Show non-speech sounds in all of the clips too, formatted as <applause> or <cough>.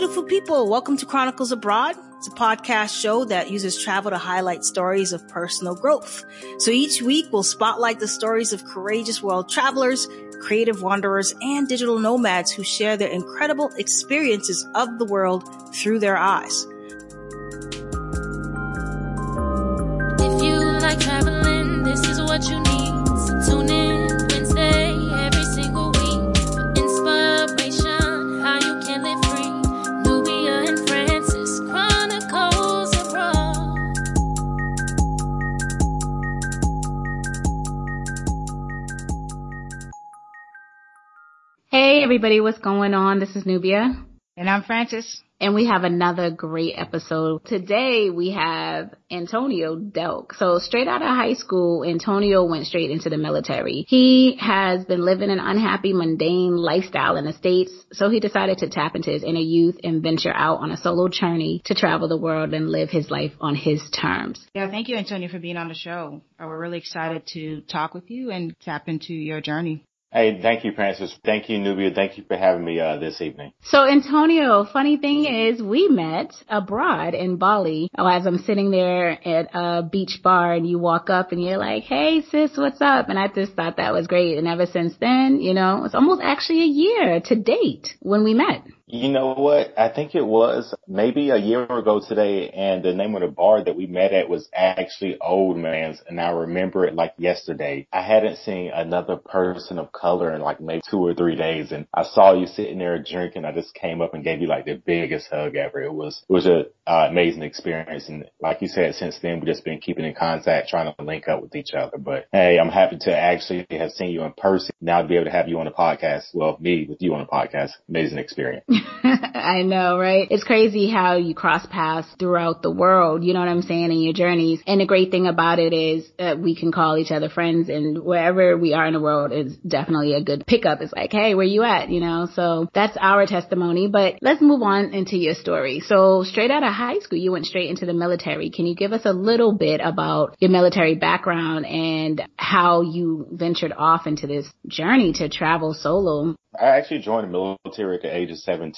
beautiful people. Welcome to Chronicles Abroad. It's a podcast show that uses travel to highlight stories of personal growth. So each week we'll spotlight the stories of courageous world travelers, creative wanderers, and digital nomads who share their incredible experiences of the world through their eyes. If you like traveling, everybody, what's going on? This is Nubia. And I'm Francis. And we have another great episode. Today we have Antonio Delk. So straight out of high school, Antonio went straight into the military. He has been living an unhappy, mundane lifestyle in the States. So he decided to tap into his inner youth and venture out on a solo journey to travel the world and live his life on his terms. Yeah, thank you, Antonio, for being on the show. We're really excited to talk with you and tap into your journey. Hey, thank you, Francis. Thank you, Nubia. Thank you for having me uh, this evening. So Antonio, funny thing is we met abroad in Bali. Oh, as I'm sitting there at a beach bar and you walk up and you're like, Hey sis, what's up? And I just thought that was great. And ever since then, you know, it's almost actually a year to date when we met. You know what? I think it was maybe a year ago today, and the name of the bar that we met at was actually Old Man's, and I remember it like yesterday. I hadn't seen another person of color in like maybe two or three days, and I saw you sitting there drinking. I just came up and gave you like the biggest hug ever. It was it was a uh, amazing experience, and like you said, since then we've just been keeping in contact, trying to link up with each other. But hey, I'm happy to actually have seen you in person. Now to be able to have you on the podcast, well, me with you on the podcast, amazing experience. <laughs> I know, right? It's crazy how you cross paths throughout the world, you know what I'm saying, in your journeys. And the great thing about it is that we can call each other friends and wherever we are in the world is definitely a good pickup. It's like, hey, where you at? You know, so that's our testimony. But let's move on into your story. So straight out of high school, you went straight into the military. Can you give us a little bit about your military background and how you ventured off into this journey to travel solo? I actually joined the military at the age of 17.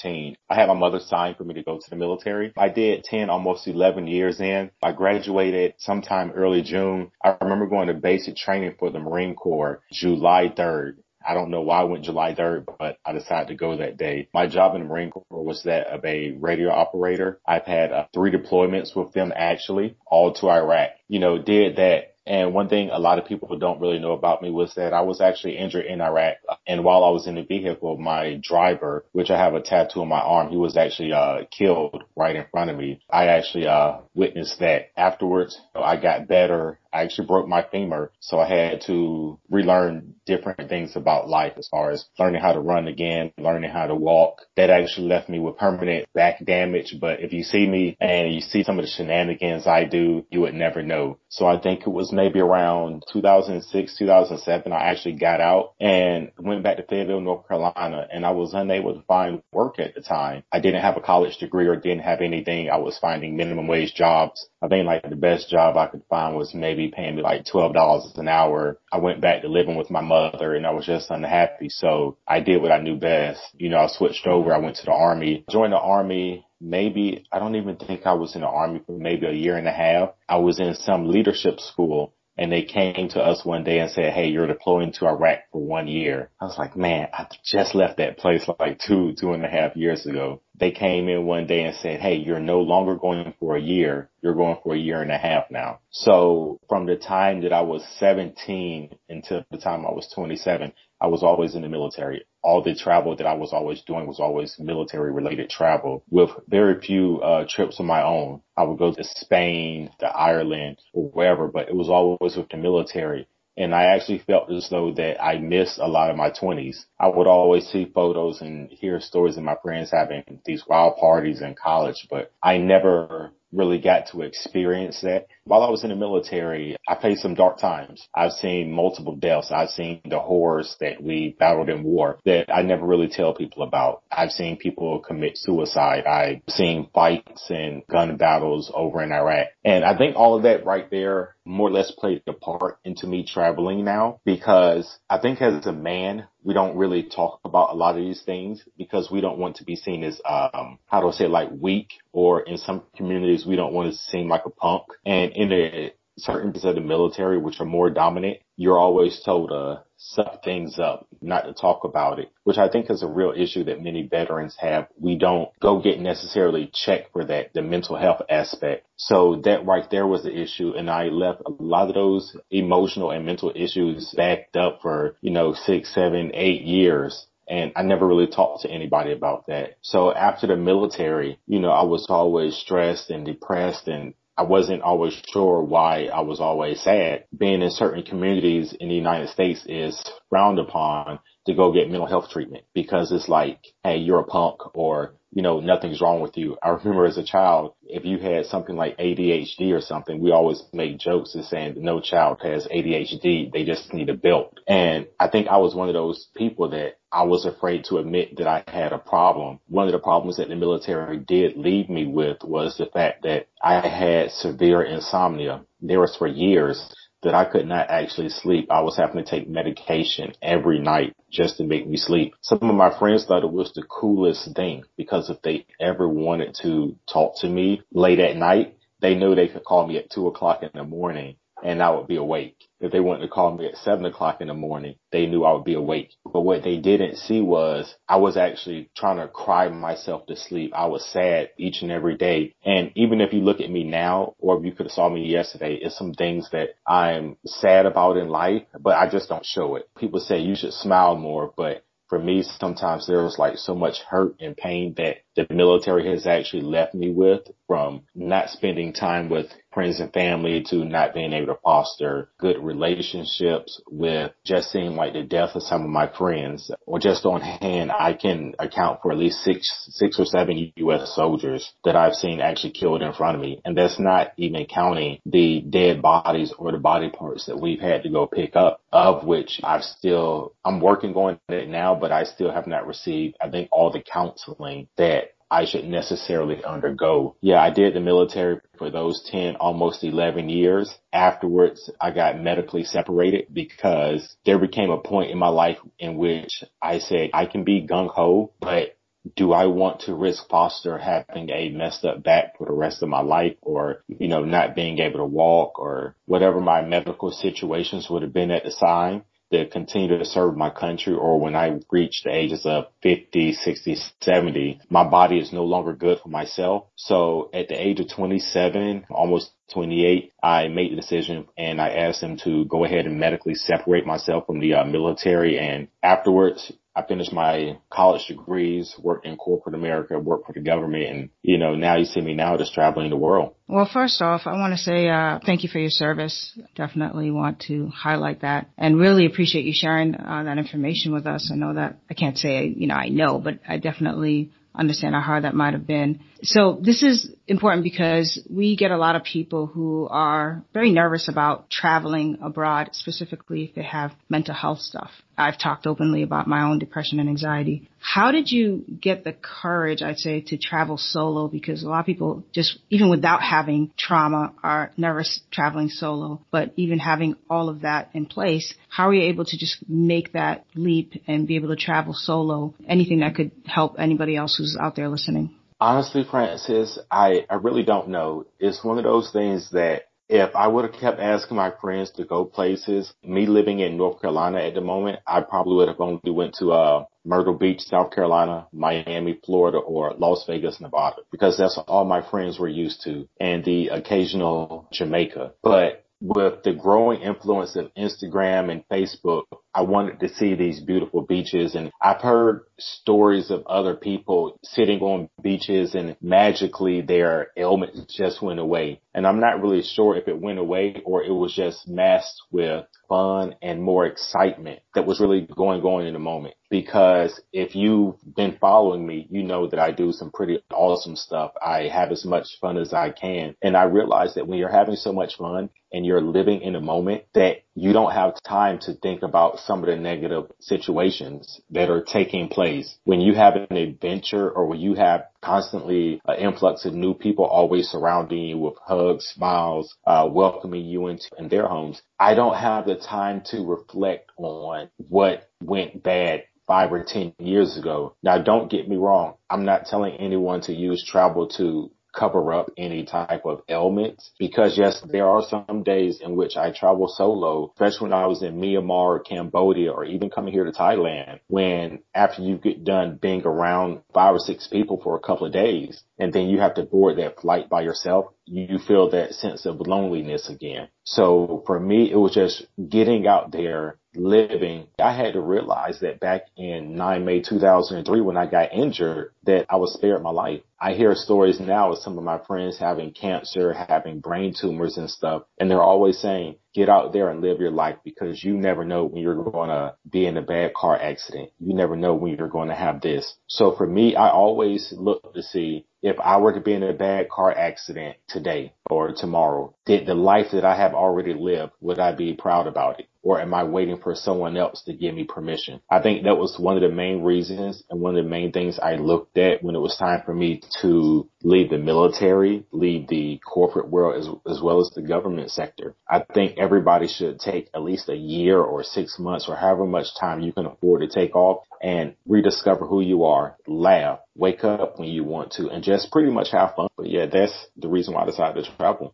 I had my mother sign for me to go to the military. I did 10, almost 11 years in. I graduated sometime early June. I remember going to basic training for the Marine Corps July 3rd. I don't know why I went July 3rd, but I decided to go that day. My job in the Marine Corps was that of a radio operator. I've had uh, three deployments with them actually, all to Iraq. You know, did that and one thing a lot of people don't really know about me was that I was actually injured in Iraq. And while I was in the vehicle, my driver, which I have a tattoo on my arm, he was actually, uh, killed right in front of me. I actually, uh, witnessed that afterwards. I got better. I actually broke my femur. So I had to relearn different things about life as far as learning how to run again, learning how to walk. That actually left me with permanent back damage. But if you see me and you see some of the shenanigans I do, you would never know. So I think it was maybe around 2006, 2007, I actually got out and went back to Fayetteville, North Carolina, and I was unable to find work at the time. I didn't have a college degree or didn't have anything. I was finding minimum wage jobs. I think like the best job I could find was maybe paying me like $12 an hour. I went back to living with my mother and I was just unhappy. So I did what I knew best. You know, I switched over. I went to the army, joined the army maybe I don't even think I was in the army for maybe a year and a half. I was in some leadership school and they came to us one day and said, Hey, you're deploying to Iraq for one year. I was like, man, I just left that place like two, two and a half years ago. They came in one day and said, Hey, you're no longer going for a year. You're going for a year and a half now. So from the time that I was 17 until the time I was 27, I was always in the military. All the travel that I was always doing was always military related travel with very few uh, trips of my own. I would go to Spain, to Ireland or wherever, but it was always with the military. And I actually felt as though that I missed a lot of my twenties. I would always see photos and hear stories of my friends having these wild parties in college, but I never really got to experience that. While I was in the military, I faced some dark times. I've seen multiple deaths. I've seen the horrors that we battled in war that I never really tell people about. I've seen people commit suicide. I've seen fights and gun battles over in Iraq. And I think all of that right there more or less played a part into me traveling now because I think as a man, we don't really talk about a lot of these things because we don't want to be seen as, um, how do I say, like weak or in some communities, we don't want to seem like a punk. And in a certain parts of the military, which are more dominant, you're always told to suck things up, not to talk about it, which I think is a real issue that many veterans have. We don't go get necessarily checked for that, the mental health aspect. So that right there was the issue. And I left a lot of those emotional and mental issues backed up for, you know, six, seven, eight years. And I never really talked to anybody about that. So after the military, you know, I was always stressed and depressed and I wasn't always sure why I was always sad. Being in certain communities in the United States is frowned upon to go get mental health treatment because it's like, hey, you're a punk or, you know, nothing's wrong with you. I remember as a child, if you had something like ADHD or something, we always make jokes and saying no child has ADHD. They just need a belt. And I think I was one of those people that I was afraid to admit that I had a problem. One of the problems that the military did leave me with was the fact that I had severe insomnia. There was for years that I could not actually sleep. I was having to take medication every night just to make me sleep. Some of my friends thought it was the coolest thing because if they ever wanted to talk to me late at night, they knew they could call me at two o'clock in the morning and I would be awake. If they wanted to call me at seven o'clock in the morning, they knew I would be awake. But what they didn't see was I was actually trying to cry myself to sleep. I was sad each and every day. And even if you look at me now, or if you could have saw me yesterday, it's some things that I'm sad about in life, but I just don't show it. People say you should smile more, but for me, sometimes there was like so much hurt and pain that the military has actually left me with from not spending time with friends and family to not being able to foster good relationships with just seeing like the death of some of my friends or just on hand, I can account for at least six, six or seven U.S. soldiers that I've seen actually killed in front of me. And that's not even counting the dead bodies or the body parts that we've had to go pick up of which I've still, I'm working on it now, but I still have not received, I think all the counseling that I should necessarily undergo. Yeah, I did the military for those 10, almost 11 years. Afterwards, I got medically separated because there became a point in my life in which I said I can be gung ho, but do I want to risk foster having a messed up back for the rest of my life or, you know, not being able to walk or whatever my medical situations would have been at the time? To continue to serve my country or when I reach the ages of 50, 60, 70, my body is no longer good for myself. So at the age of 27, almost 28, I made the decision and I asked them to go ahead and medically separate myself from the uh, military. And afterwards, I finished my college degrees, worked in corporate America, worked for the government, and you know now you see me now just traveling the world. Well, first off, I want to say uh, thank you for your service. Definitely want to highlight that, and really appreciate you sharing uh, that information with us. I know that I can't say you know I know, but I definitely understand how hard that might have been. So this is important because we get a lot of people who are very nervous about traveling abroad, specifically if they have mental health stuff. I've talked openly about my own depression and anxiety. How did you get the courage, I'd say, to travel solo? Because a lot of people just, even without having trauma, are nervous traveling solo. But even having all of that in place, how are you able to just make that leap and be able to travel solo? Anything that could help anybody else who's out there listening? Honestly, Francis, I, I really don't know. It's one of those things that if I would have kept asking my friends to go places, me living in North Carolina at the moment, I probably would have only went to uh, Myrtle Beach, South Carolina, Miami, Florida, or Las Vegas, Nevada, because that's all my friends were used to, and the occasional Jamaica. But with the growing influence of Instagram and Facebook, I wanted to see these beautiful beaches and I've heard stories of other people sitting on beaches and magically their ailments just went away. And I'm not really sure if it went away or it was just masked with fun and more excitement that was really going on in the moment. Because if you've been following me, you know that I do some pretty awesome stuff. I have as much fun as I can. And I realize that when you're having so much fun and you're living in a moment that you don't have time to think about some of the negative situations that are taking place. When you have an adventure or when you have constantly an influx of new people always surrounding you with hugs, smiles, uh, welcoming you into in their homes, I don't have the time to reflect on what went bad five or 10 years ago. Now don't get me wrong. I'm not telling anyone to use travel to cover up any type of ailments because yes, there are some days in which I travel solo, especially when I was in Myanmar or Cambodia or even coming here to Thailand when after you get done being around five or six people for a couple of days and then you have to board that flight by yourself, you feel that sense of loneliness again. So for me, it was just getting out there living, I had to realize that back in 9 May 2003 when I got injured that I was spared my life. I hear stories now of some of my friends having cancer, having brain tumors and stuff, and they're always saying, get out there and live your life because you never know when you're going to be in a bad car accident. You never know when you're going to have this. So for me, I always look to see if I were to be in a bad car accident today or tomorrow, did the life that I have already lived, would I be proud about it? Or am I waiting for someone else to give me permission? I think that was one of the main reasons and one of the main things I looked at when it was time for me to leave the military, leave the corporate world as, as well as the government sector. I think everybody should take at least a year or six months or however much time you can afford to take off and rediscover who you are, laugh, wake up when you want to, and just pretty much have fun. But yeah, that's the reason why I decided to travel.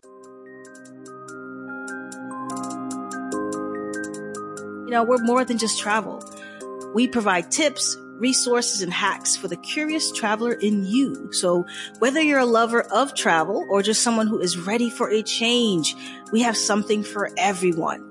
You know, we're more than just travel. We provide tips, resources, and hacks for the curious traveler in you. So whether you're a lover of travel or just someone who is ready for a change, we have something for everyone.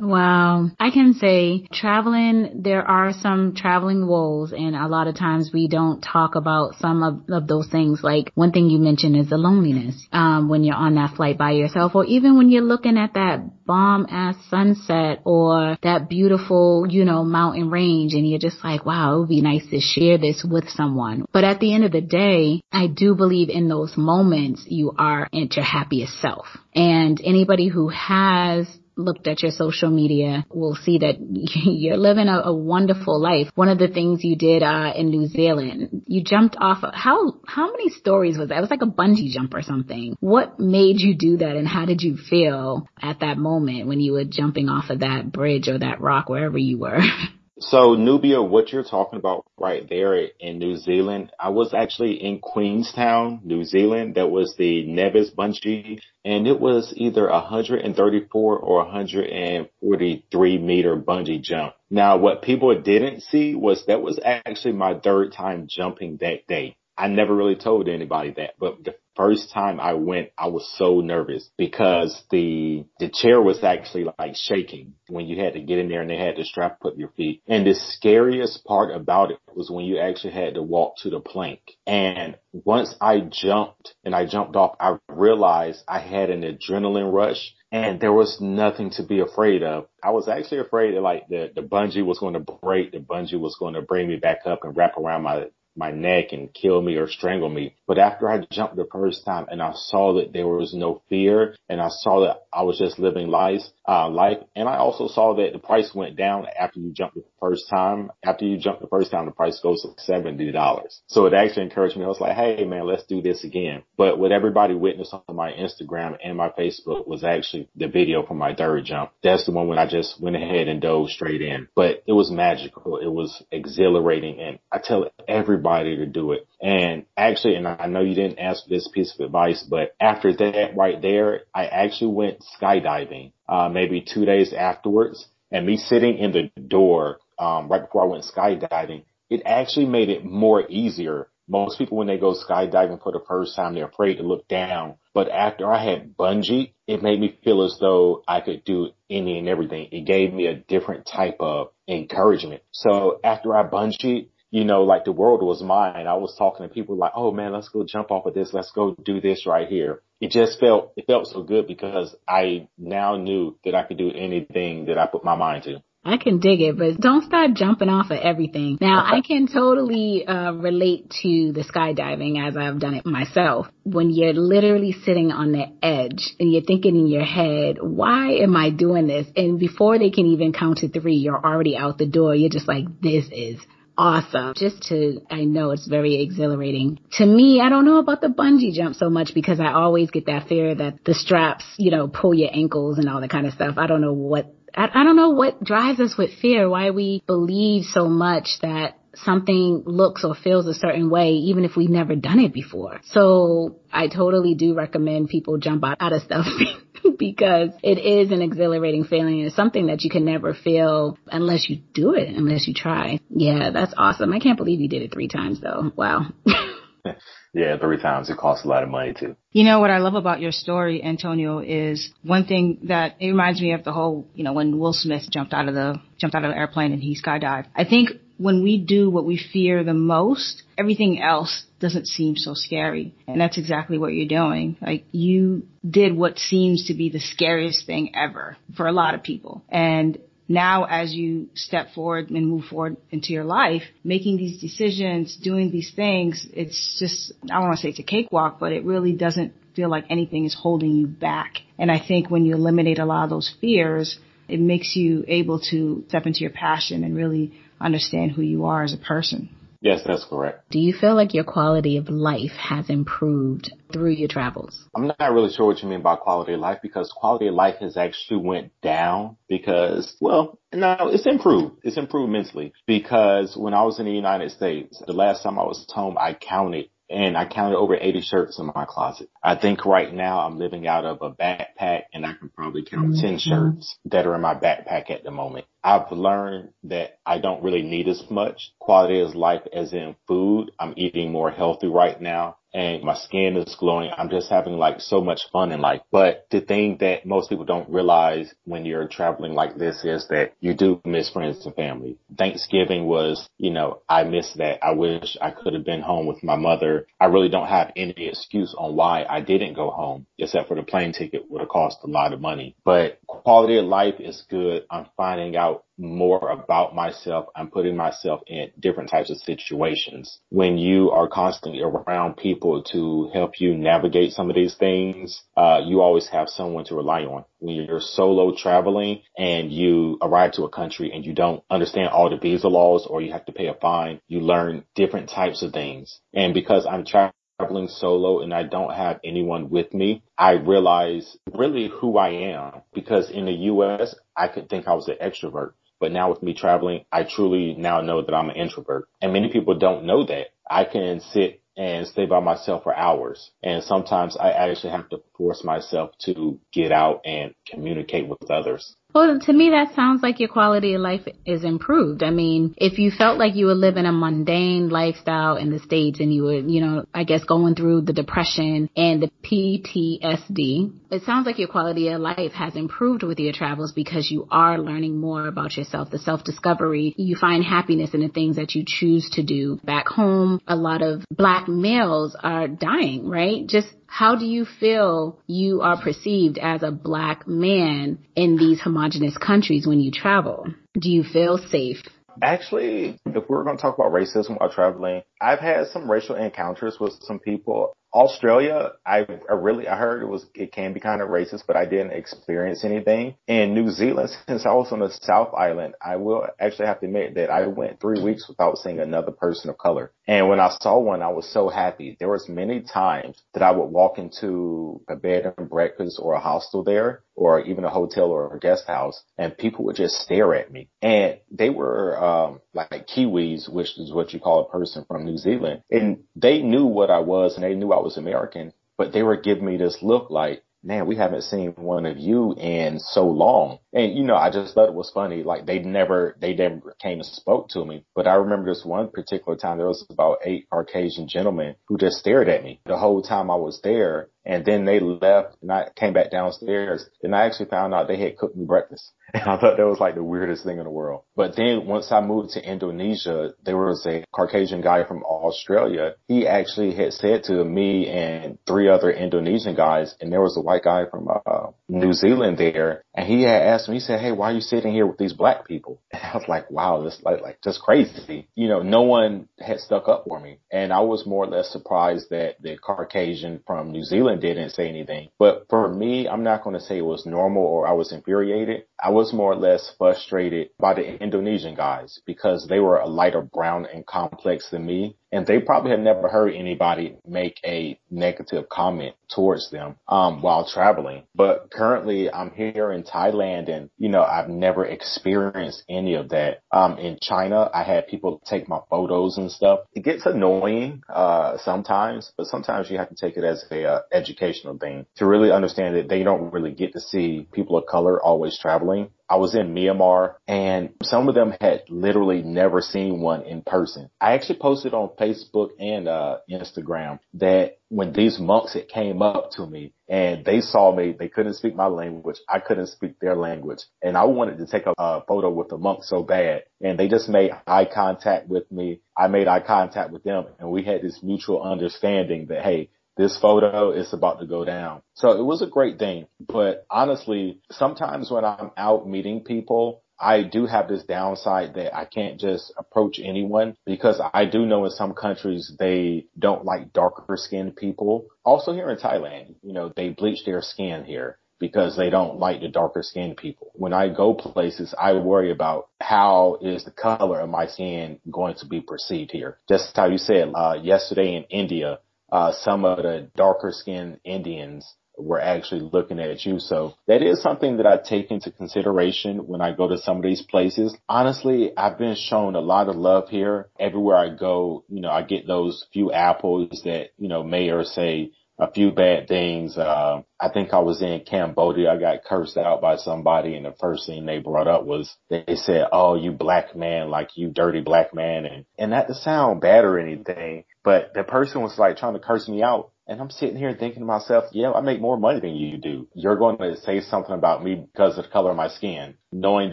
Wow. I can say traveling, there are some traveling woes and a lot of times we don't talk about some of, of those things. Like one thing you mentioned is the loneliness, um, when you're on that flight by yourself or even when you're looking at that bomb ass sunset or that beautiful, you know, mountain range and you're just like, wow, it would be nice to share this with someone. But at the end of the day, I do believe in those moments you are at your happiest self. And anybody who has looked at your social media will see that <laughs> you're living a, a wonderful life. One of the things you did uh, in New Zealand, you jumped off. Of, how how many stories was that? It was like a bungee jump or something. What made you do that, and how did you feel at that moment when you were jumping off of that bridge or that rock wherever you were? <laughs> So Nubia, what you're talking about right there in New Zealand, I was actually in Queenstown, New Zealand. That was the Nevis bungee and it was either 134 or 143 meter bungee jump. Now what people didn't see was that was actually my third time jumping that day. I never really told anybody that, but the first time I went, I was so nervous because the, the chair was actually like shaking when you had to get in there and they had to strap up your feet. And the scariest part about it was when you actually had to walk to the plank. And once I jumped and I jumped off, I realized I had an adrenaline rush and there was nothing to be afraid of. I was actually afraid that like the, the bungee was going to break, the bungee was going to bring me back up and wrap around my my neck and kill me or strangle me. But after I jumped the first time and I saw that there was no fear and I saw that I was just living life, uh, life. And I also saw that the price went down after you jumped the first time. After you jump the first time, the price goes to $70. So it actually encouraged me. I was like, Hey man, let's do this again. But what everybody witnessed on my Instagram and my Facebook was actually the video from my third jump. That's the one when I just went ahead and dove straight in, but it was magical. It was exhilarating. And I tell everybody to do it. And actually, and I know you didn't ask this piece of advice, but after that right there, I actually went skydiving, uh, maybe two days afterwards and me sitting in the door, um, right before I went skydiving, it actually made it more easier most people when they go skydiving for the first time, they're afraid to look down. But after I had bungee, it made me feel as though I could do any and everything. It gave me a different type of encouragement. So after I bungee, you know, like the world was mine. I was talking to people like, oh man, let's go jump off of this. Let's go do this right here. It just felt, it felt so good because I now knew that I could do anything that I put my mind to. I can dig it, but don't start jumping off of everything. Now, I can totally uh, relate to the skydiving as I've done it myself. When you're literally sitting on the edge and you're thinking in your head, why am I doing this? And before they can even count to three, you're already out the door. You're just like, this is awesome. Just to, I know it's very exhilarating. To me, I don't know about the bungee jump so much because I always get that fear that the straps, you know, pull your ankles and all that kind of stuff. I don't know what I, I don't know what drives us with fear, why we believe so much that something looks or feels a certain way, even if we've never done it before. So I totally do recommend people jump out, out of stuff <laughs> <laughs> because it is an exhilarating feeling. It's something that you can never feel unless you do it, unless you try. Yeah, that's awesome. I can't believe you did it three times though. Wow. <laughs> yeah, three times. It costs a lot of money too. You know what I love about your story, Antonio, is one thing that it reminds me of the whole, you know, when Will Smith jumped out of the jumped out of the airplane and he skydived. I think when we do what we fear the most, everything else doesn't seem so scary. And that's exactly what you're doing. Like you did what seems to be the scariest thing ever for a lot of people. And now as you step forward and move forward into your life, making these decisions, doing these things, it's just, I don't want to say it's a cakewalk, but it really doesn't feel like anything is holding you back. And I think when you eliminate a lot of those fears, it makes you able to step into your passion and really understand who you are as a person. Yes, that's correct. Do you feel like your quality of life has improved through your travels? I'm not really sure what you mean by quality of life because quality of life has actually went down because, well, no, it's improved. It's improved mentally because when I was in the United States, the last time I was home, I counted and I counted over 80 shirts in my closet. I think right now I'm living out of a backpack and I can probably count mm-hmm. 10 shirts that are in my backpack at the moment. I've learned that I don't really need as much quality of life as in food. I'm eating more healthy right now and my skin is glowing. I'm just having like so much fun in life. But the thing that most people don't realize when you're traveling like this is that you do miss friends and family. Thanksgiving was, you know, I miss that. I wish I could have been home with my mother. I really don't have any excuse on why I didn't go home, except for the plane ticket would have cost a lot of money. But quality of life is good. I'm finding out more about myself. I'm putting myself in different types of situations. When you are constantly around people to help you navigate some of these things, uh, you always have someone to rely on. When you're solo traveling and you arrive to a country and you don't understand all the visa laws or you have to pay a fine, you learn different types of things. And because I'm traveling traveling solo and I don't have anyone with me, I realize really who I am because in the US, I could think I was an extrovert. But now with me traveling, I truly now know that I'm an introvert. And many people don't know that. I can sit and stay by myself for hours. And sometimes I actually have to force myself to get out and communicate with others. Well, to me, that sounds like your quality of life is improved. I mean, if you felt like you were living a mundane lifestyle in the States and you were, you know, I guess going through the depression and the PTSD, it sounds like your quality of life has improved with your travels because you are learning more about yourself, the self-discovery. You find happiness in the things that you choose to do. Back home, a lot of black males are dying, right? Just how do you feel you are perceived as a black man in these homogenous countries when you travel? Do you feel safe? Actually, if we're going to talk about racism while traveling, I've had some racial encounters with some people Australia, I, I, really, I heard it was, it can be kind of racist, but I didn't experience anything. In New Zealand, <laughs> since I was on the South Island, I will actually have to admit that I went three weeks without seeing another person of color. And when I saw one, I was so happy. There was many times that I would walk into a bed and breakfast or a hostel there, or even a hotel or a guest house, and people would just stare at me. And they were, um, like Kiwis, which is what you call a person from New Zealand. And they knew what I was and they knew I was American, but they were giving me this look like, man, we haven't seen one of you in so long. And, you know, I just thought it was funny. Like they never, they never came and spoke to me. But I remember this one particular time, there was about eight Caucasian gentlemen who just stared at me the whole time I was there. And then they left and I came back downstairs and I actually found out they had cooked me breakfast. <laughs> And I thought that was like the weirdest thing in the world. But then once I moved to Indonesia, there was a Caucasian guy from Australia. He actually had said to me and three other Indonesian guys, and there was a white guy from uh, New Zealand there, and he had asked me, he said, Hey, why are you sitting here with these black people? <laughs> And I was like, wow, this like, like just crazy. You know, no one had stuck up for me. And I was more or less surprised that the Caucasian from New Zealand didn't say anything. But for me, I'm not going to say it was normal or I was infuriated. I was more or less frustrated by the Indonesian guys because they were a lighter brown and complex than me and they probably had never heard anybody make a negative comment towards them um, while traveling. But currently, I'm here in Thailand, and you know I've never experienced any of that. Um, in China, I had people take my photos and stuff. It gets annoying uh, sometimes, but sometimes you have to take it as a uh, educational thing to really understand that they don't really get to see people of color always traveling. I was in Myanmar and some of them had literally never seen one in person. I actually posted on Facebook and uh, Instagram that when these monks had came up to me and they saw me, they couldn't speak my language. I couldn't speak their language. And I wanted to take a, a photo with the monk so bad. And they just made eye contact with me. I made eye contact with them and we had this mutual understanding that, hey, this photo is about to go down. So it was a great thing. But honestly, sometimes when I'm out meeting people, I do have this downside that I can't just approach anyone because I do know in some countries they don't like darker skinned people. Also here in Thailand, you know, they bleach their skin here because they don't like the darker skinned people. When I go places, I worry about how is the color of my skin going to be perceived here. Just how you said, uh, yesterday in India, uh, some of the darker skinned Indians were actually looking at you. So that is something that I take into consideration when I go to some of these places. Honestly, I've been shown a lot of love here. Everywhere I go, you know, I get those few apples that, you know, mayor say a few bad things. Uh, I think I was in Cambodia. I got cursed out by somebody and the first thing they brought up was they said, Oh, you black man, like you dirty black man. And, and not to sound bad or anything, but the person was like trying to curse me out. And I'm sitting here thinking to myself, yeah, I make more money than you do. You're going to say something about me because of the color of my skin, knowing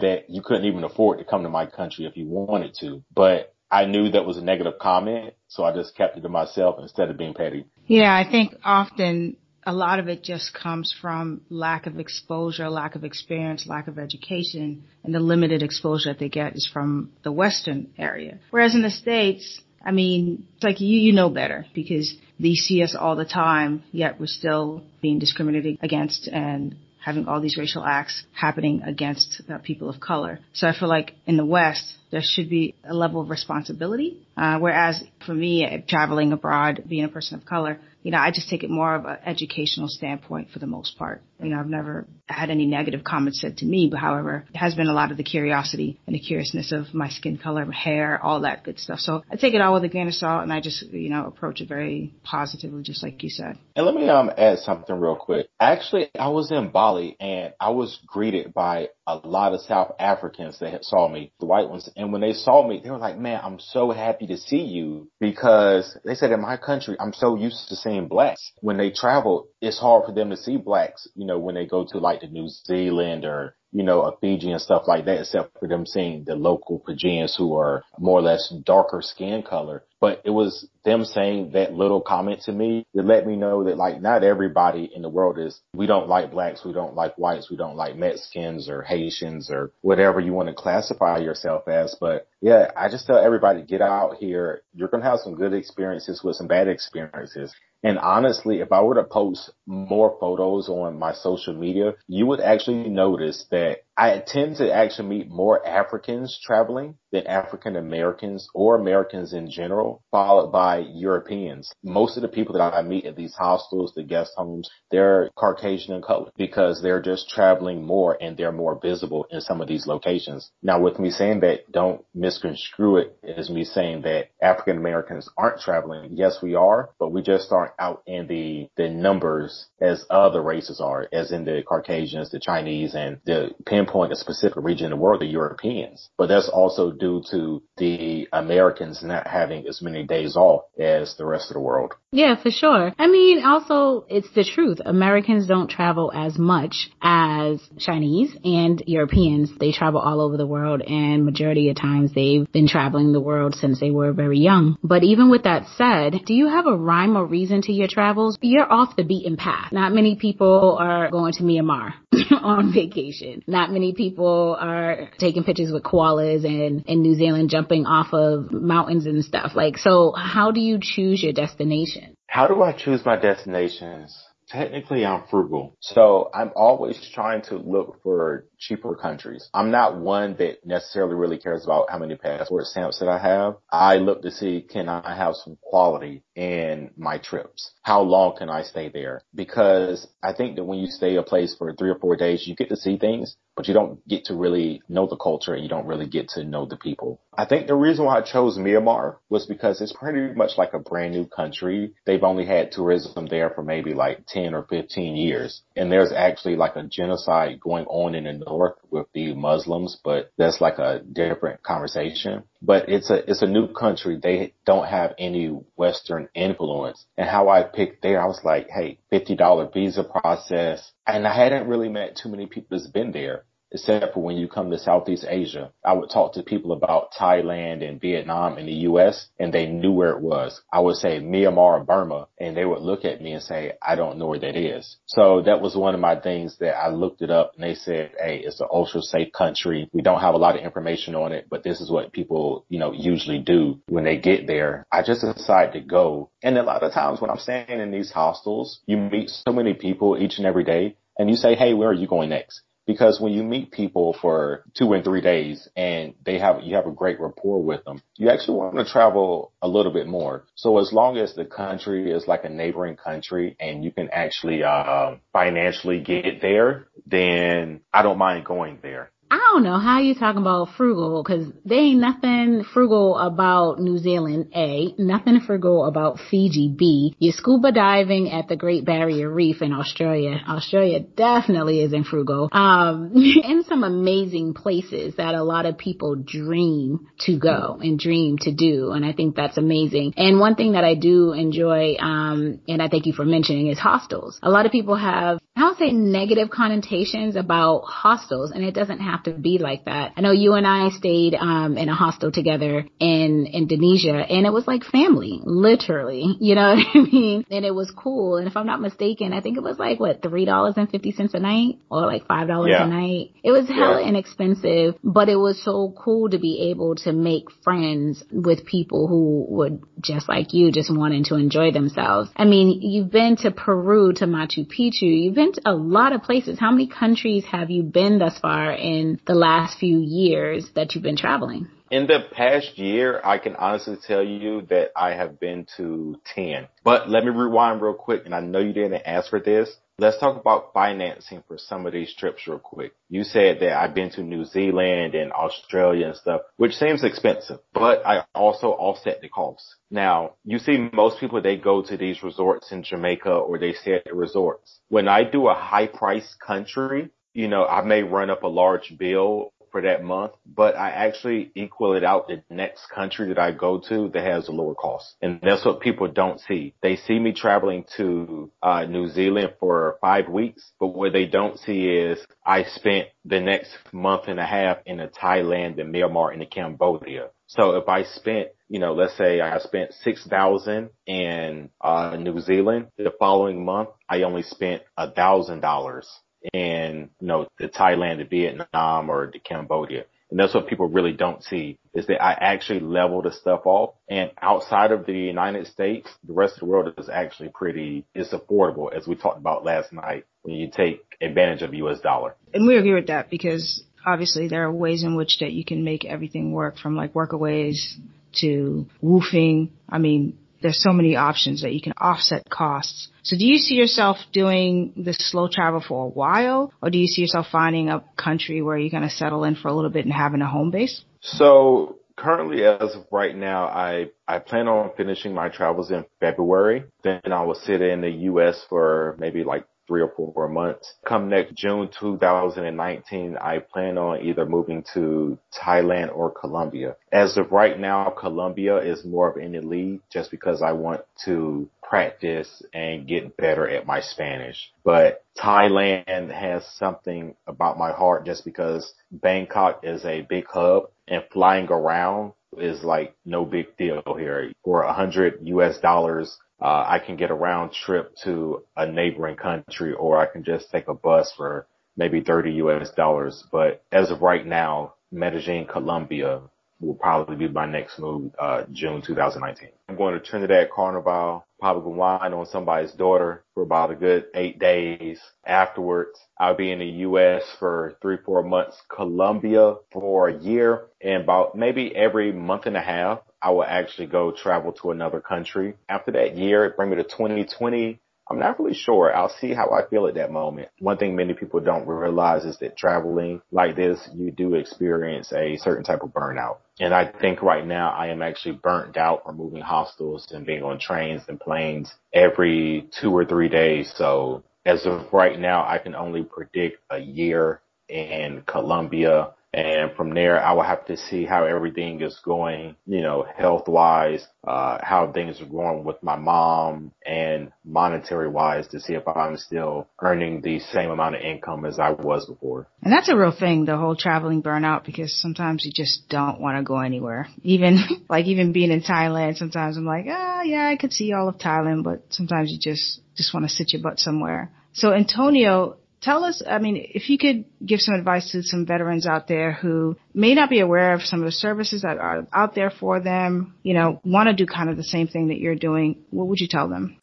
that you couldn't even afford to come to my country if you wanted to. But I knew that was a negative comment, so I just kept it to myself instead of being petty. Yeah, I think often a lot of it just comes from lack of exposure, lack of experience, lack of education, and the limited exposure that they get is from the Western area. Whereas in the States, I mean, it's like you, you know better because they see us all the time, yet we're still being discriminated against and having all these racial acts happening against uh, people of color. So I feel like in the West, there should be a level of responsibility. Uh, whereas for me, traveling abroad, being a person of color, you know, I just take it more of an educational standpoint for the most part. You know, I've never had any negative comments said to me, but however, it has been a lot of the curiosity and the curiousness of my skin color, my hair, all that good stuff. So I take it all with a grain of salt and I just, you know, approach it very positively, just like you said. And let me um add something real quick. Actually, I was in Bali and I was greeted by a lot of South Africans that saw me, the white ones. And when they saw me, they were like, man, I'm so happy to see you because they said in my country, I'm so used to seeing blacks. When they travel, it's hard for them to see blacks, you know, when they go to like the New Zealand or you know, a Fiji and stuff like that, except for them seeing the local Fijians who are more or less darker skin color. But it was them saying that little comment to me that let me know that like not everybody in the world is, we don't like blacks, we don't like whites, we don't like Mexicans or Haitians or whatever you want to classify yourself as. But yeah, I just tell everybody get out here. You're going to have some good experiences with some bad experiences. And honestly, if I were to post more photos on my social media, you would actually notice that I tend to actually meet more Africans traveling than African Americans or Americans in general, followed by Europeans. Most of the people that I meet at these hostels, the guest homes, they're Caucasian in color because they're just traveling more and they're more visible in some of these locations. Now with me saying that, don't misconstrue it as me saying that African Americans aren't traveling. Yes, we are, but we just aren't out in the, the numbers as other races are, as in the Caucasians, the Chinese, and the pinpoint a specific region in the world, the Europeans. But that's also due to the Americans not having as many days off as the rest of the world. Yeah, for sure. I mean, also, it's the truth. Americans don't travel as much as Chinese and Europeans. They travel all over the world and majority of times they've been traveling the world since they were very young. But even with that said, do you have a rhyme or reason to your travels? You're off the beaten path. Not many people are going to Myanmar <laughs> on vacation. Not many people are taking pictures with koalas and in New Zealand jumping off of mountains and stuff. Like, so how do you choose your destination? How do I choose my destinations? Technically, I'm frugal. So I'm always trying to look for cheaper countries. I'm not one that necessarily really cares about how many passport stamps that I have. I look to see, can I have some quality in my trips? How long can I stay there? Because I think that when you stay a place for three or four days, you get to see things, but you don't get to really know the culture and you don't really get to know the people. I think the reason why I chose Myanmar was because it's pretty much like a brand new country. They've only had tourism there for maybe like 10 or 15 years. And there's actually like a genocide going on in the north with the Muslims, but that's like a different conversation. But it's a, it's a new country. They don't have any Western influence. And how I picked there, I was like, hey, $50 visa process. And I hadn't really met too many people that's been there except for when you come to Southeast Asia. I would talk to people about Thailand and Vietnam and the US and they knew where it was. I would say Myanmar or Burma and they would look at me and say, I don't know where that is. So that was one of my things that I looked it up and they said, Hey, it's an ultra safe country. We don't have a lot of information on it, but this is what people, you know, usually do when they get there. I just decided to go. And a lot of times when I'm staying in these hostels, you meet so many people each and every day and you say, Hey, where are you going next? Because when you meet people for two and three days and they have you have a great rapport with them, you actually want to travel a little bit more. So as long as the country is like a neighboring country and you can actually uh, financially get there, then I don't mind going there. I don't know how you talking about frugal because there ain't nothing frugal about New Zealand. A, nothing frugal about Fiji. B, you're scuba diving at the Great Barrier Reef in Australia. Australia definitely isn't frugal. Um, <laughs> in some amazing places that a lot of people dream to go and dream to do, and I think that's amazing. And one thing that I do enjoy, um, and I thank you for mentioning, is hostels. A lot of people have, I don't say negative connotations about hostels, and it doesn't have have to be like that. I know you and I stayed um in a hostel together in Indonesia and it was like family, literally. <laughs> You know what I mean? And it was cool. And if I'm not mistaken, I think it was like what, three dollars and fifty cents a night or like five dollars yeah. a night. It was hella yeah. inexpensive, but it was so cool to be able to make friends with people who would just like you, just wanting to enjoy themselves. I mean, you've been to Peru, to Machu Picchu, you've been to a lot of places. How many countries have you been thus far in the last few years that you've been traveling? In the past year, I can honestly tell you that I have been to 10. But let me rewind real quick, and I know you didn't ask for this. Let's talk about financing for some of these trips real quick. You said that I've been to New Zealand and Australia and stuff, which seems expensive, but I also offset the costs. Now, you see most people, they go to these resorts in Jamaica or they stay at resorts. When I do a high price country, you know, I may run up a large bill for that month, but I actually equal it out the next country that I go to that has a lower cost. And that's what people don't see. They see me traveling to uh, New Zealand for five weeks, but what they don't see is I spent the next month and a half in Thailand and Myanmar and Cambodia. So if I spent, you know, let's say I spent 6000 in uh, New Zealand, the following month I only spent a thousand dollars in, you know, the Thailand, the Vietnam or the Cambodia. And that's what people really don't see is that I actually level the stuff off. And outside of the United States, the rest of the world is actually pretty, it's affordable as we talked about last night when you take advantage of US dollar. And we agree with that because obviously there are ways in which that you can make everything work from like workaways to woofing. I mean, there's so many options that you can offset costs. So do you see yourself doing this slow travel for a while or do you see yourself finding a country where you're going to settle in for a little bit and having a home base? So currently as of right now, I, I plan on finishing my travels in February. Then I will sit in the U.S. for maybe like three or four months. Come next June 2019, I plan on either moving to Thailand or Colombia. As of right now, Colombia is more of the lead just because I want to practice and get better at my Spanish. But Thailand has something about my heart just because Bangkok is a big hub and flying around is like no big deal here. For a hundred US dollars, uh, I can get a round trip to a neighboring country or I can just take a bus for maybe 30 US dollars. But as of right now, Medellin, Colombia will probably be my next move, uh, June 2019. I'm going to Trinidad Carnival, probably wine on somebody's daughter for about a good eight days. Afterwards, I'll be in the U.S. for three, four months, Colombia for a year, and about maybe every month and a half, I will actually go travel to another country. After that year, it bring me to 2020. I'm not really sure. I'll see how I feel at that moment. One thing many people don't realize is that traveling like this, you do experience a certain type of burnout. And I think right now I am actually burnt out from moving hostels and being on trains and planes every two or three days. So as of right now, I can only predict a year in Colombia and from there, I will have to see how everything is going, you know, health wise, uh, how things are going with my mom and monetary wise to see if I'm still earning the same amount of income as I was before. And that's a real thing, the whole traveling burnout, because sometimes you just don't want to go anywhere. Even, <laughs> like even being in Thailand, sometimes I'm like, ah, yeah, I could see all of Thailand, but sometimes you just, just want to sit your butt somewhere. So Antonio, tell us, I mean, if you could give some advice to some veterans out there who may not be aware of some of the services that are out there for them, you know, want to do kind of the same thing that you're doing, what would you tell them?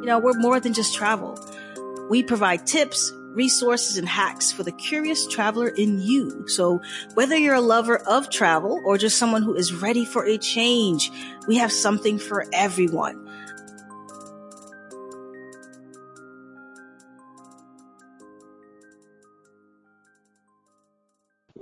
You know, we're more than just travel. We provide tips, resources, and hacks for the curious traveler in you. So whether you're a lover of travel or just someone who is ready for a change, we have something for everyone.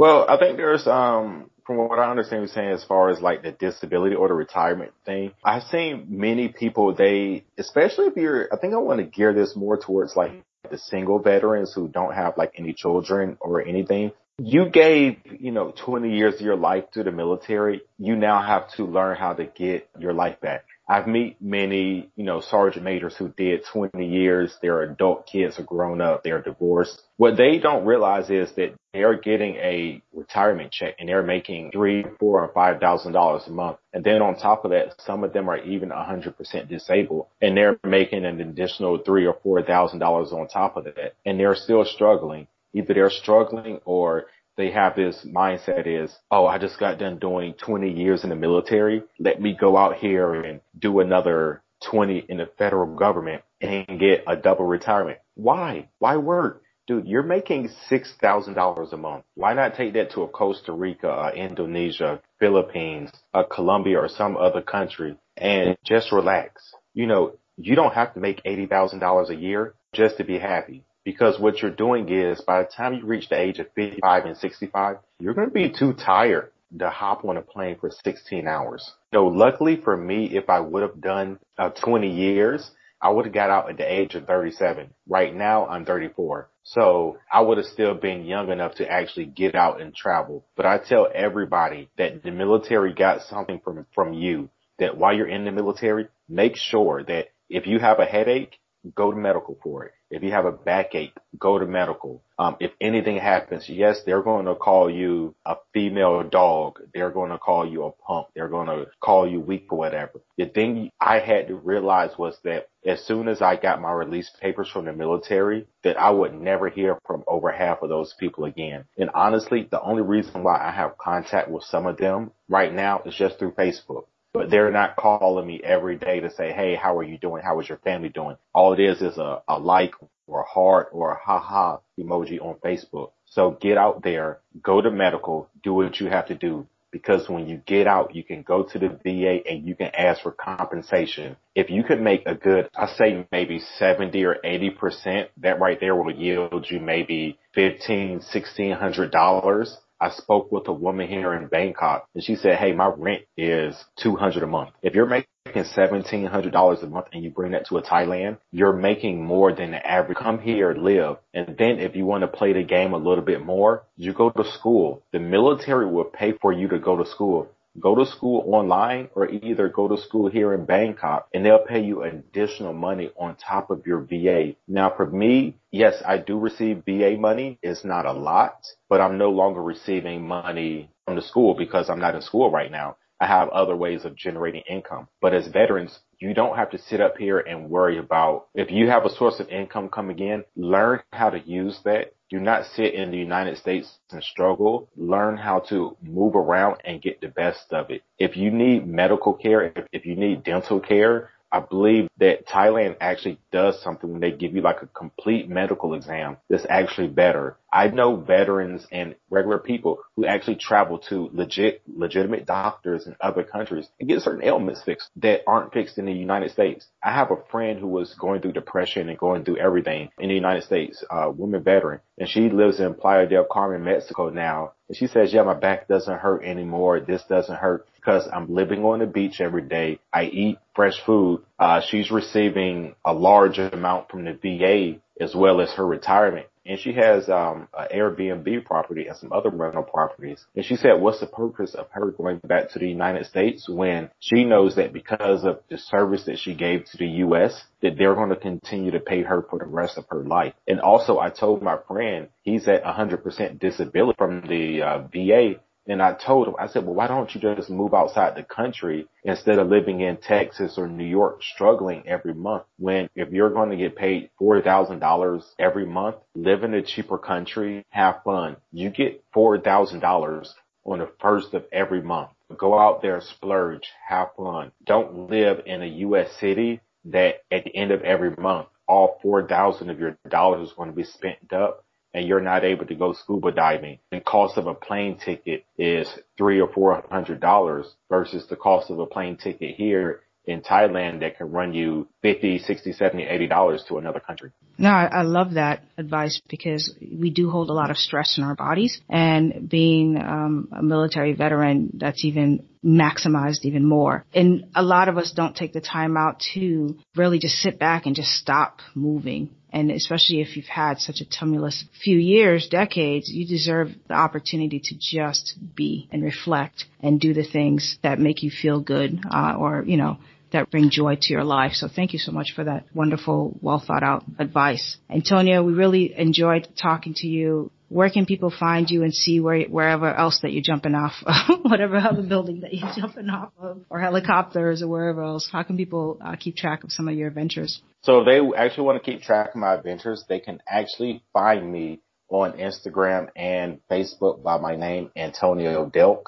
Well, I think there's um from what I understand you're saying as far as like the disability or the retirement thing, I've seen many people they especially if you're I think I want to gear this more towards like the single veterans who don't have like any children or anything. You gave, you know, 20 years of your life to the military. You now have to learn how to get your life back. I've met many, you know, sergeant majors who did 20 years. Their adult kids are grown up. They're divorced. What they don't realize is that they're getting a retirement check and they're making three, four, or five thousand dollars a month. And then on top of that, some of them are even 100% disabled and they're making an additional three or four thousand dollars on top of that. And they're still struggling. Either they're struggling or they have this mindset is, oh, I just got done doing 20 years in the military. Let me go out here and do another 20 in the federal government and get a double retirement. Why? Why work? Dude, you're making $6,000 a month. Why not take that to a Costa Rica, a Indonesia, Philippines, a Colombia or some other country and just relax? You know, you don't have to make $80,000 a year just to be happy. Because what you're doing is by the time you reach the age of 55 and 65, you're going to be too tired to hop on a plane for 16 hours. So luckily for me, if I would have done uh, 20 years, I would have got out at the age of 37. Right now I'm 34. So I would have still been young enough to actually get out and travel. But I tell everybody that the military got something from, from you that while you're in the military, make sure that if you have a headache, go to medical for it. If you have a backache, go to medical. Um, if anything happens, yes, they're going to call you a female dog. They're going to call you a pump. They're going to call you weak or whatever. The thing I had to realize was that as soon as I got my release papers from the military, that I would never hear from over half of those people again. And honestly, the only reason why I have contact with some of them right now is just through Facebook but they're not calling me every day to say, Hey, how are you doing? How is your family doing? All it is is a, a like or a heart or a ha ha emoji on Facebook. So get out there, go to medical, do what you have to do because when you get out, you can go to the VA and you can ask for compensation. If you could make a good, I say maybe 70 or 80%, that right there will yield you maybe fifteen, sixteen hundred dollars. I spoke with a woman here in Bangkok and she said, Hey, my rent is 200 a month. If you're making seventeen hundred dollars a month and you bring that to a Thailand, you're making more than the average. Come here, live. And then if you want to play the game a little bit more, you go to school. The military will pay for you to go to school. Go to school online or either go to school here in Bangkok and they'll pay you additional money on top of your VA. Now for me, yes, I do receive VA money. It's not a lot, but I'm no longer receiving money from the school because I'm not in school right now. I have other ways of generating income. But as veterans, you don't have to sit up here and worry about if you have a source of income coming in, learn how to use that. Do not sit in the United States and struggle. Learn how to move around and get the best of it. If you need medical care, if, you need dental care, I believe that Thailand actually does something when they give you like a complete medical exam that's actually better. I know veterans and regular people who actually travel to legit, legitimate doctors in other countries and get certain ailments fixed that aren't fixed in the United States. I have a friend who was going through depression and going through everything in the United States, a woman veteran, and she lives in Playa del Carmen, Mexico now. And she says, yeah, my back doesn't hurt anymore. This doesn't hurt because I'm living on the beach every day. I eat fresh food. Uh, she's receiving a large amount from the VA as well as her retirement. And she has um an Airbnb property and some other rental properties. And she said, what's the purpose of her going back to the United States when she knows that because of the service that she gave to the U.S., that they're going to continue to pay her for the rest of her life. And also, I told my friend he's at 100% disability from the uh, VA and I told him, I said, well, why don't you just move outside the country instead of living in Texas or New York struggling every month when if you're going to get paid $4,000 every month, live in a cheaper country, have fun. You get $4,000 on the first of every month. Go out there, splurge, have fun. Don't live in a U.S. city that at the end of every month, all 4,000 of your dollars is going to be spent up and you're not able to go scuba diving. The cost of a plane ticket is three or four hundred dollars versus the cost of a plane ticket here in Thailand that can run you 50, 60, 70, 80 dollars to another country. No, I love that advice because we do hold a lot of stress in our bodies and being um, a military veteran, that's even maximized even more. And a lot of us don't take the time out to really just sit back and just stop moving and especially if you've had such a tumultuous few years, decades, you deserve the opportunity to just be and reflect and do the things that make you feel good, uh, or, you know, that bring joy to your life. So thank you so much for that wonderful, well thought out advice. Antonio, we really enjoyed talking to you where can people find you and see where wherever else that you're jumping off, <laughs> whatever other building that you're jumping off of, or helicopters or wherever else? How can people uh, keep track of some of your adventures? So if they actually want to keep track of my adventures, they can actually find me on Instagram and Facebook by my name, Antonio Delk.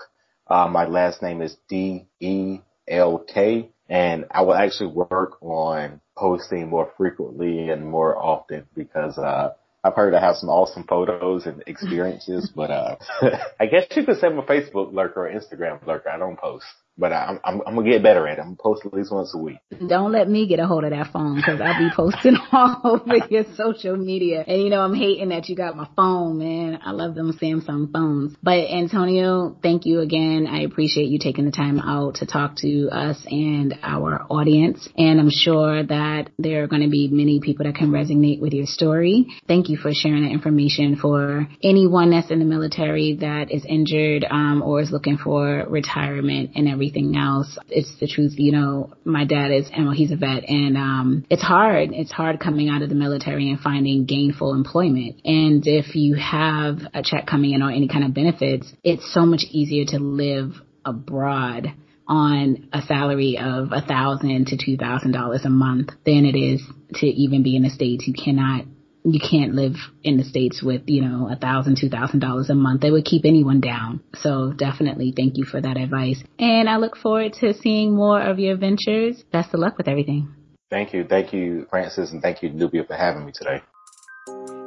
Uh, my last name is D E L K, and I will actually work on posting more frequently and more often because uh, I've heard I have some awesome photos and experiences, but uh, <laughs> I guess you could say I'm a Facebook lurker or Instagram lurker. I don't post but I'm, I'm, I'm gonna get better at it. I'm gonna post at least once a week. Don't let me get a hold of that phone because I'll be posting <laughs> all over your social media. And you know, I'm hating that you got my phone, man. I love them Samsung phones. But Antonio, thank you again. I appreciate you taking the time out to talk to us and our audience. And I'm sure that there are going to be many people that can resonate with your story. Thank you for sharing that information for anyone that's in the military that is injured um, or is looking for retirement and everything everything else. It's the truth, you know, my dad is, and well, he's a vet and, um, it's hard. It's hard coming out of the military and finding gainful employment. And if you have a check coming in or any kind of benefits, it's so much easier to live abroad on a salary of a thousand to two thousand dollars a month than it is to even be in the states. You cannot you can't live in the states with you know a thousand two thousand dollars a month. They would keep anyone down. So definitely thank you for that advice. And i look forward to seeing more of your ventures. Best of luck with everything. Thank you. Thank you francis and thank you nubia for having me today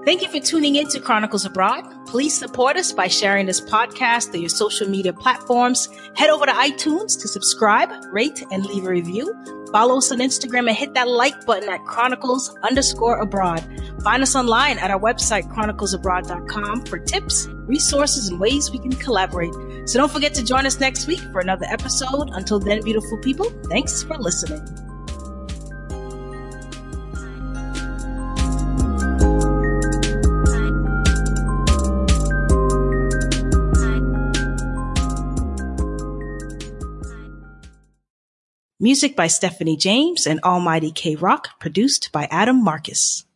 Thank you for tuning in to Chronicles Abroad. Please support us by sharing this podcast through your social media platforms. Head over to iTunes to subscribe, rate, and leave a review. Follow us on Instagram and hit that like button at Chronicles underscore abroad. Find us online at our website, chroniclesabroad.com for tips, resources, and ways we can collaborate. So don't forget to join us next week for another episode. Until then, beautiful people, thanks for listening. Music by Stephanie James and Almighty K Rock, produced by Adam Marcus.